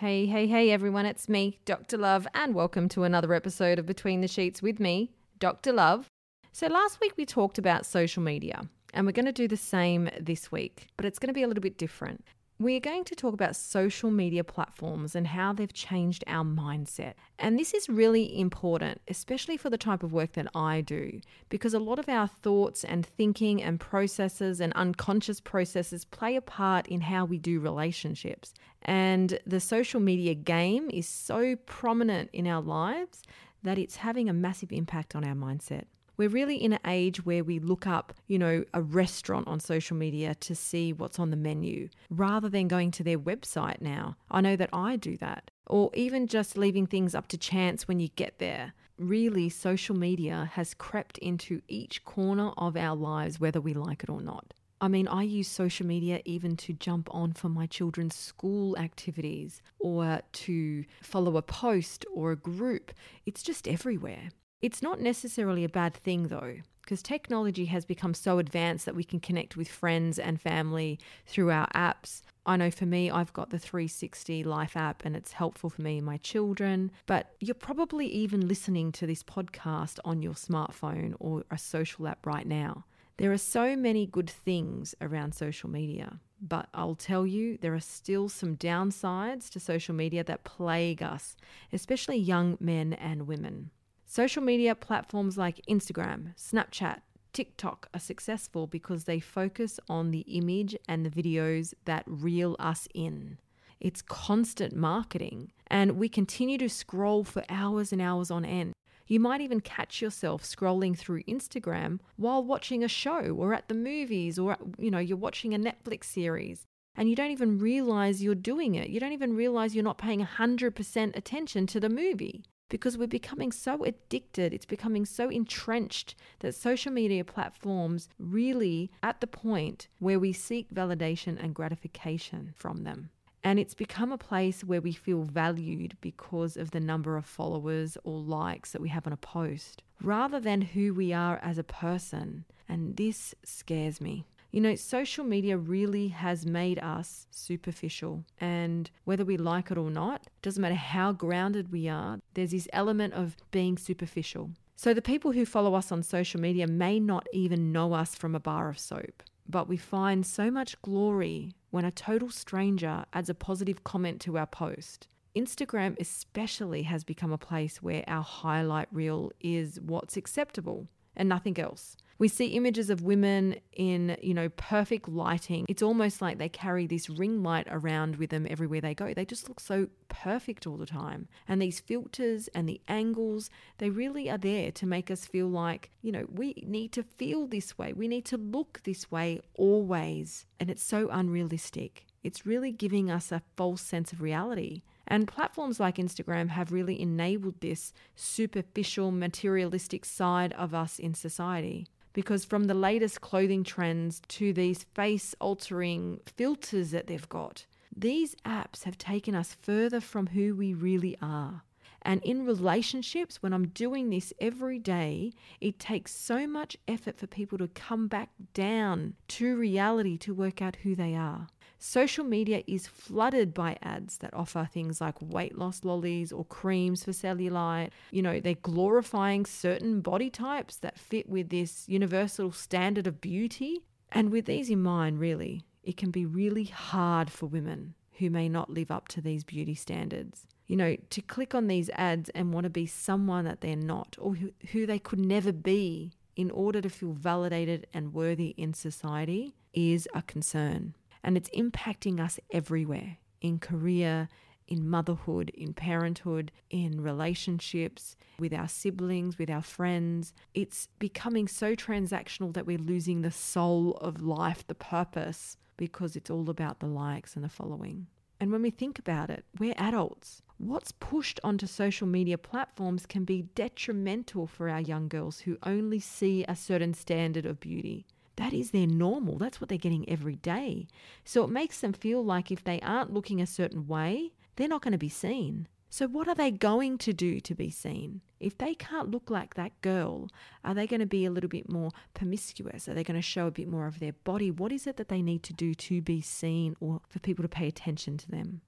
Hey, hey, hey, everyone, it's me, Dr. Love, and welcome to another episode of Between the Sheets with me, Dr. Love. So, last week we talked about social media, and we're going to do the same this week, but it's going to be a little bit different. We're going to talk about social media platforms and how they've changed our mindset. And this is really important, especially for the type of work that I do, because a lot of our thoughts and thinking and processes and unconscious processes play a part in how we do relationships. And the social media game is so prominent in our lives that it's having a massive impact on our mindset. We're really in an age where we look up, you know, a restaurant on social media to see what's on the menu rather than going to their website now. I know that I do that. Or even just leaving things up to chance when you get there. Really, social media has crept into each corner of our lives, whether we like it or not. I mean, I use social media even to jump on for my children's school activities or to follow a post or a group. It's just everywhere. It's not necessarily a bad thing though, because technology has become so advanced that we can connect with friends and family through our apps. I know for me, I've got the 360 Life app and it's helpful for me and my children. But you're probably even listening to this podcast on your smartphone or a social app right now. There are so many good things around social media, but I'll tell you, there are still some downsides to social media that plague us, especially young men and women. Social media platforms like Instagram, Snapchat, TikTok are successful because they focus on the image and the videos that reel us in. It's constant marketing, and we continue to scroll for hours and hours on end. You might even catch yourself scrolling through Instagram while watching a show or at the movies or you know you're watching a Netflix series and you don't even realize you're doing it. You don't even realize you're not paying 100% attention to the movie because we're becoming so addicted, it's becoming so entrenched that social media platforms really at the point where we seek validation and gratification from them. And it's become a place where we feel valued because of the number of followers or likes that we have on a post, rather than who we are as a person. And this scares me. You know, social media really has made us superficial. And whether we like it or not, doesn't matter how grounded we are, there's this element of being superficial. So the people who follow us on social media may not even know us from a bar of soap. But we find so much glory when a total stranger adds a positive comment to our post. Instagram, especially, has become a place where our highlight reel is what's acceptable and nothing else. We see images of women in, you know, perfect lighting. It's almost like they carry this ring light around with them everywhere they go. They just look so perfect all the time. And these filters and the angles, they really are there to make us feel like, you know, we need to feel this way. We need to look this way always. And it's so unrealistic. It's really giving us a false sense of reality. And platforms like Instagram have really enabled this superficial, materialistic side of us in society because from the latest clothing trends to these face altering filters that they've got, these apps have taken us further from who we really are. And in relationships, when I'm doing this every day, it takes so much effort for people to come back down to reality to work out who they are. Social media is flooded by ads that offer things like weight loss lollies or creams for cellulite. You know, they're glorifying certain body types that fit with this universal standard of beauty. And with these in mind, really, it can be really hard for women who may not live up to these beauty standards. You know, to click on these ads and want to be someone that they're not or who, they could never be in order to feel validated and worthy in society is a concern and it's impacting us everywhere in career, in motherhood, in parenthood, in relationships, with our siblings, with our friends. It's becoming so transactional that we're losing the soul of life, the purpose, because it's all about the likes and the following. And when we think about it, we're adults. what's pushed onto social media platforms can be detrimental for our young girls who only see a certain standard of beauty. That is their normal. That's what they're getting every day. So it makes them feel like if they aren't looking a certain way, they're not going to be seen. So, what are they going to do to be seen? If they can't look like that girl, are they going to be a little bit more promiscuous? Are they going to show a bit more of their body? What is it that they need to do to be seen or for people to pay attention to them?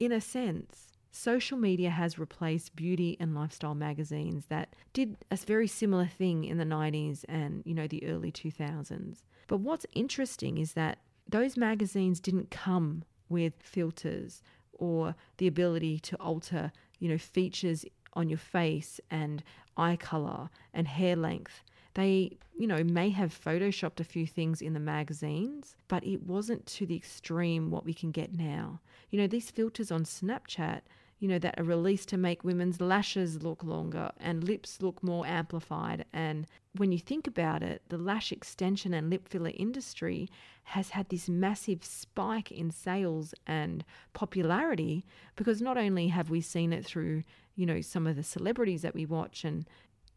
In a sense, social media has replaced beauty and lifestyle magazines that did a very similar thing in the 90s and, you know, the early 2000s. But what's interesting is that those magazines didn't come with filters or the ability to alter, you know, features on your face and eye color and hair length. They, you know, may have photoshopped a few things in the magazines, but it wasn't to the extreme what we can get now. You know, these filters on Snapchat you know, that are released to make women's lashes look longer and lips look more amplified. And when you think about it, the lash extension and lip filler industry has had this massive spike in sales and popularity because not only have we seen it through, you know, some of the celebrities that we watch and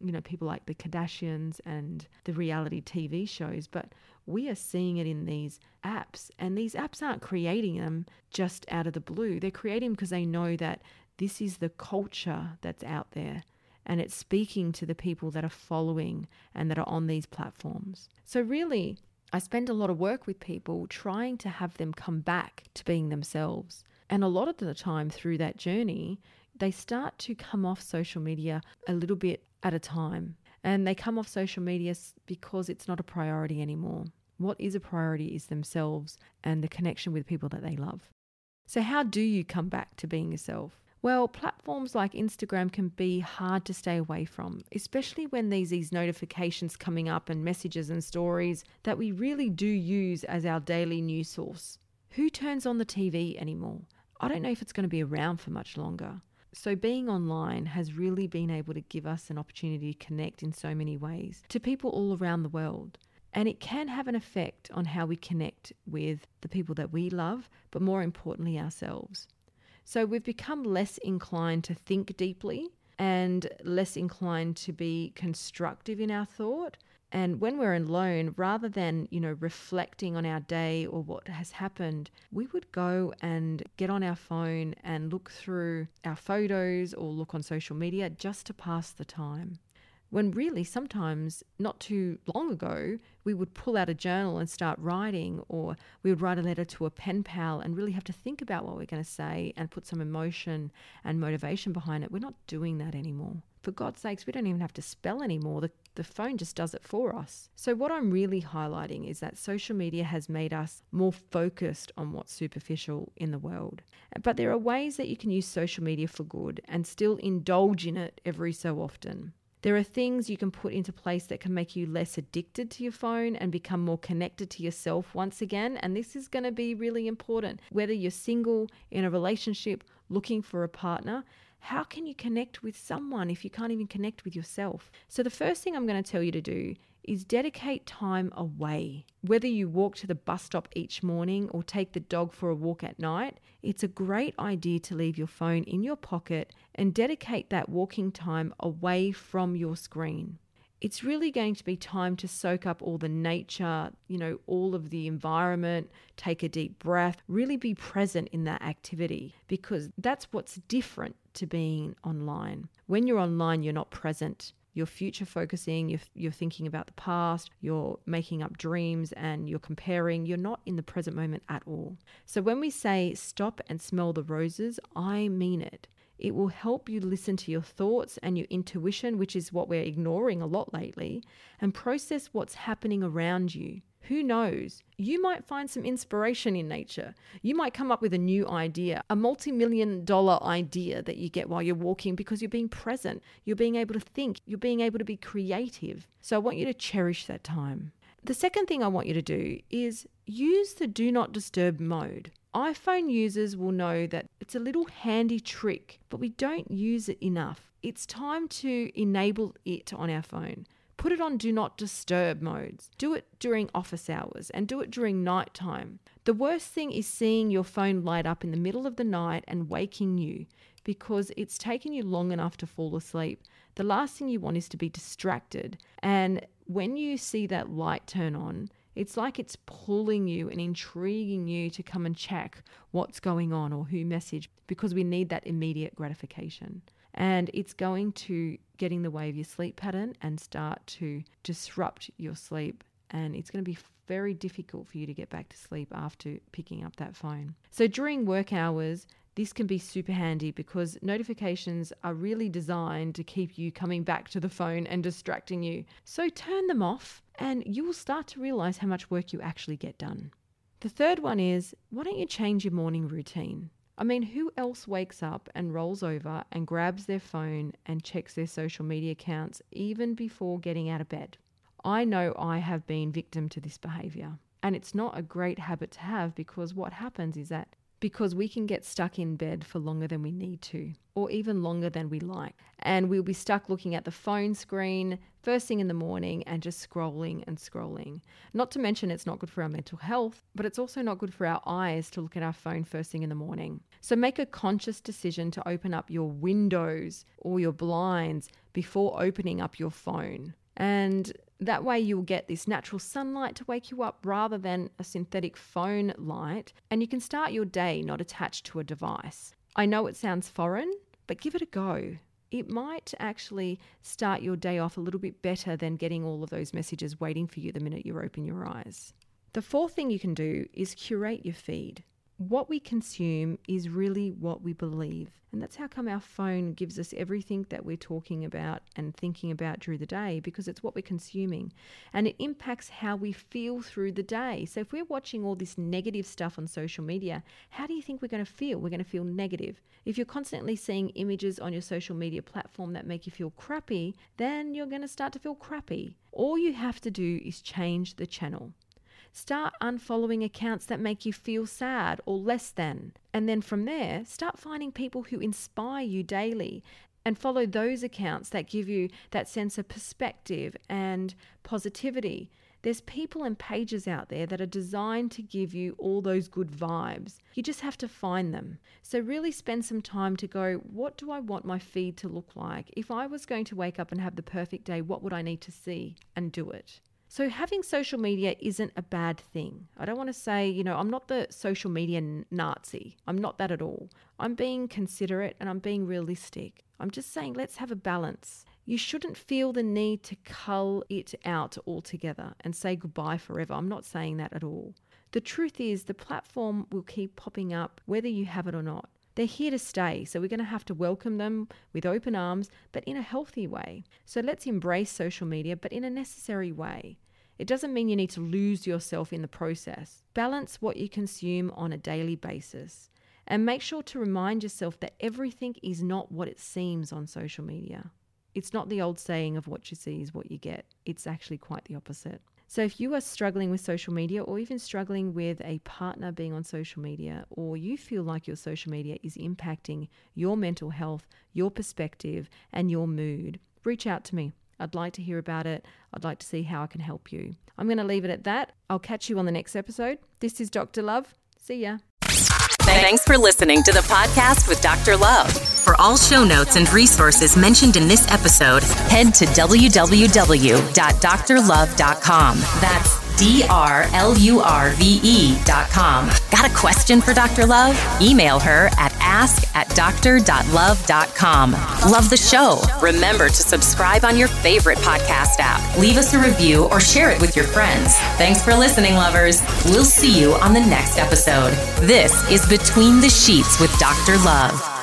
you know, people like the Kardashians and the reality TV shows, but we are seeing it in these apps. And these apps aren't creating them just out of the blue. They're creating them because they know that this is the culture that's out there and it's speaking to the people that are following and that are on these platforms. So, really, I spend a lot of work with people trying to have them come back to being themselves. And a lot of the time through that journey, they start to come off social media a little bit at a time. And they come off social media because it's not a priority anymore. What is a priority is themselves and the connection with people that they love. So, how do you come back to being yourself? Well, platforms like Instagram can be hard to stay away from, especially when there's these notifications coming up and messages and stories that we really do use as our daily news source. Who turns on the TV anymore? I don't know if it's going to be around for much longer. So, being online has really been able to give us an opportunity to connect in so many ways to people all around the world. And it can have an effect on how we connect with the people that we love, but more importantly, ourselves. So, we've become less inclined to think deeply and less inclined to be constructive in our thought and when we're alone, rather than, you know, reflecting on our day or what has happened, we would go and get on our phone and look through our photos or look on social media just to pass the time. When really, sometimes not too long ago, we would pull out a journal and start writing, or we would write a letter to a pen pal and really have to think about what we're going to say and put some emotion and motivation behind it. We're not doing that anymore for God's sakes, we don't even have to spell anymore. The, the phone just does it for us. So, what I'm really highlighting is that social media has made us more focused on what's superficial in the world. But there are ways that you can use social media for good and still indulge in it every so often. There are things you can put into place that can make you less addicted to your phone and become more connected to yourself once again. And this is going to be really important. Whether you're single, in a relationship, looking for a partner, how can you connect with someone if you can't even connect with yourself? So, the first thing I'm going to tell you to do is dedicate time away. Whether you walk to the bus stop each morning or take the dog for a walk at night, it's a great idea to leave your phone in your pocket and dedicate that walking time away from your screen it's really going to be time to soak up all the nature, you know, all of the environment, take a deep breath, really be present in that activity because that's what's different to being online. When you're online, you're not present. You're future focusing, you're, you're thinking about the past, you're making up dreams, and you're comparing. You're not in the present moment at all. So, when we say stop and smell the roses, I mean it. It will help you listen to your thoughts and your intuition, which is what we're ignoring a lot lately, and process what's happening around you. Who knows? You might find some inspiration in nature. You might come up with a new idea, a multi million dollar idea that you get while you're walking because you're being present. You're being able to think. You're being able to be creative. So I want you to cherish that time. The second thing I want you to do is use the do not disturb mode iPhone users will know that it's a little handy trick, but we don't use it enough. It's time to enable it on our phone. Put it on do not disturb modes. Do it during office hours and do it during night time. The worst thing is seeing your phone light up in the middle of the night and waking you because it's taken you long enough to fall asleep. The last thing you want is to be distracted. And when you see that light turn on, it's like it's pulling you and intriguing you to come and check what's going on or who messaged because we need that immediate gratification. And it's going to get in the way of your sleep pattern and start to disrupt your sleep. And it's going to be very difficult for you to get back to sleep after picking up that phone. So during work hours, this can be super handy because notifications are really designed to keep you coming back to the phone and distracting you. So turn them off and you will start to realize how much work you actually get done. The third one is why don't you change your morning routine? I mean, who else wakes up and rolls over and grabs their phone and checks their social media accounts even before getting out of bed? I know I have been victim to this behavior. And it's not a great habit to have because what happens is that because we can get stuck in bed for longer than we need to, or even longer than we like. And we'll be stuck looking at the phone screen first thing in the morning and just scrolling and scrolling. Not to mention, it's not good for our mental health, but it's also not good for our eyes to look at our phone first thing in the morning. So make a conscious decision to open up your windows or your blinds before opening up your phone. And that way, you'll get this natural sunlight to wake you up rather than a synthetic phone light, and you can start your day not attached to a device. I know it sounds foreign, but give it a go. It might actually start your day off a little bit better than getting all of those messages waiting for you the minute you open your eyes. The fourth thing you can do is curate your feed what we consume is really what we believe. And that's how come our phone gives us everything that we're talking about and thinking about during the day because it's what we're consuming. And it impacts how we feel through the day. So if we're watching all this negative stuff on social media, how do you think we're going to feel? We're going to feel negative. If you're constantly seeing images on your social media platform that make you feel crappy, then you're going to start to feel crappy. All you have to do is change the channel. Start unfollowing accounts that make you feel sad or less than. And then from there, start finding people who inspire you daily and follow those accounts that give you that sense of perspective and positivity. There's people and pages out there that are designed to give you all those good vibes. You just have to find them. So, really spend some time to go, what do I want my feed to look like? If I was going to wake up and have the perfect day, what would I need to see? And do it. So, having social media isn't a bad thing. I don't want to say, you know, I'm not the social media Nazi. I'm not that at all. I'm being considerate and I'm being realistic. I'm just saying, let's have a balance. You shouldn't feel the need to cull it out altogether and say goodbye forever. I'm not saying that at all. The truth is, the platform will keep popping up whether you have it or not. They're here to stay, so we're going to have to welcome them with open arms, but in a healthy way. So let's embrace social media, but in a necessary way. It doesn't mean you need to lose yourself in the process. Balance what you consume on a daily basis. And make sure to remind yourself that everything is not what it seems on social media. It's not the old saying of what you see is what you get. It's actually quite the opposite. So, if you are struggling with social media or even struggling with a partner being on social media, or you feel like your social media is impacting your mental health, your perspective, and your mood, reach out to me. I'd like to hear about it. I'd like to see how I can help you. I'm going to leave it at that. I'll catch you on the next episode. This is Dr. Love. See ya. Thanks for listening to the podcast with Dr. Love. For all show notes and resources mentioned in this episode, head to www.drlurve.com. That's D R L U R V E dot com. Got a question for Dr. Love? Email her at ask at doctor.love.com. Love the show? Remember to subscribe on your favorite podcast app. Leave us a review or share it with your friends. Thanks for listening, lovers. We'll see you on the next episode. This is Between the Sheets with Dr. Love.